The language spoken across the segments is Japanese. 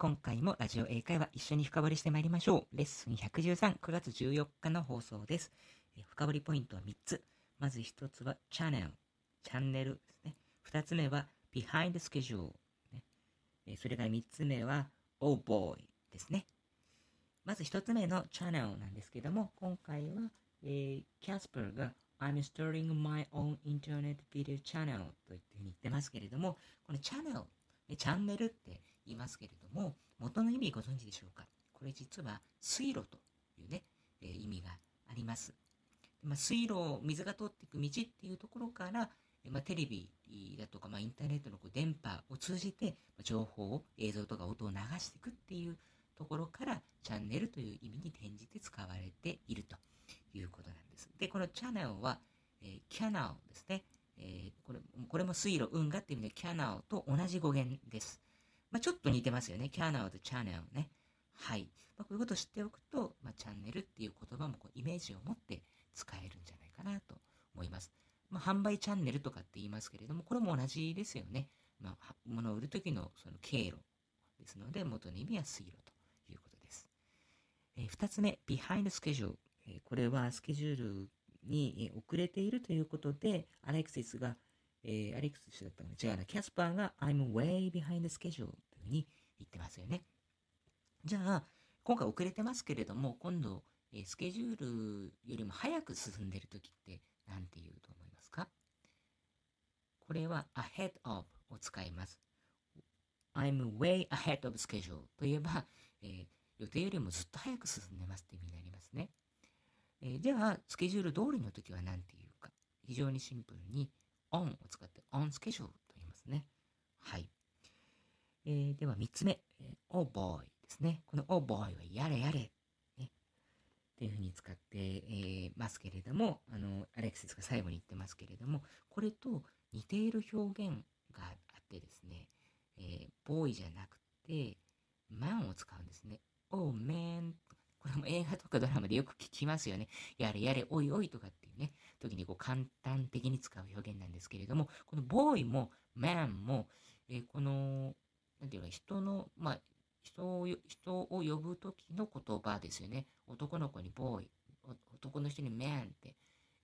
今回もラジオ英会話一緒に深掘りしてまいりましょう。レッスン113、9月14日の放送です。え深掘りポイントは3つ。まず1つはチャンネル、チャンネルですね。2つ目は behind schedule、ねえそれから3つ目は oh boy ですね。まず1つ目のチャンネルなんですけども、今回は、えー、キャスパーが I'm starting my own internet video channel というふうに言ってますけれども、このチャンネル、チャンネルっていますけれども、元の意味ご存知でしょうか？これ実は水路というね、えー、意味があります。まあ、水路、水が通っていく道っていうところから、まあ、テレビだとか、まあ、インターネットのこう電波を通じて、情報を、映像とか音を流していくっていうところから、チャンネルという意味に転じて使われているということなんです。で、このチャンネルは、えー、キャナルですね。えー、これこれも水路、運河っていう意味でキャナルと同じ語源です。まあ、ちょっと似てますよね。キャナルとチャンネルね。はい。まあ、こういうことを知っておくと、まあ、チャンネルっていう言葉もこうイメージを持って使えるんじゃないかなと思います。ま、販売チャンネルとかって言いますけれども、これも同じですよね。まあ、物を売るときのその経路ですので、元の意味は水路ということです。えー、二つ目、behind schedule。えー、これはスケジュールに遅れているということで、アレクシスが、えー、アレックスだったの違うな、キャスパーが I'm way behind the schedule というふうに言ってますよね。じゃあ、今回遅れてますけれども、今度、えスケジュールよりも早く進んでる時って何て言うと思いますか？これは ahead of を使います。I'm way ahead of schedule といえば、えー、予定よりもずっと早く進んでますって意味になりますね。えー、じゃあ、スケジュール通りの時は何て言うか？非常にシンプルに on を使って on schedule と言いますね。はい。えー、では3つ目、えー、oh boy ですね。この oh boy はやれやれねっていうふうに使って、えー、ますけれども、あの、アレクシスが最後に言ってますけれども、これと似ている表現があってですね、えー、ボーイじゃなくて、マンを使うんですね。oh man これも映画とかドラマでよく聞きますよね。やれやれ、おいおいとかっていうね、時にこう簡単的に使う表現なんですけれども、このボーイもマンも、えー、この、なんていうか、人の、まあ、人を、人を呼ぶ時の言葉ですよね。男の子にボーイ、男の人に man って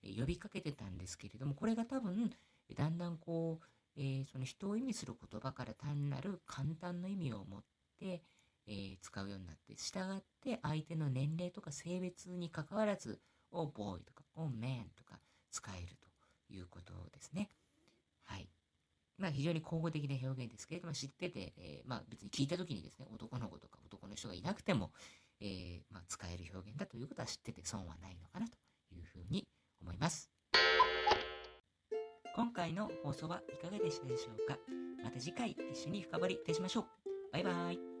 呼びかけてたんですけれども、これが多分、だんだんこう、えー、その人を意味する言葉から単なる簡単な意味を持って、えー、使うようになって、従って相手の年齢とか性別に関わらず、おボーイ、とか使えるということですね。はい。まあ非常に口語的な表現ですけれども、知ってて、えー、まあ別に聞いた時にですね、男の子とか男の人がいなくても、えー、まあ、使える表現だということは知ってて損はないのかなというふうに思います。今回の放送はいかがでしたでしょうか？また次回一緒に深掘りいたしましょう。バイバイ。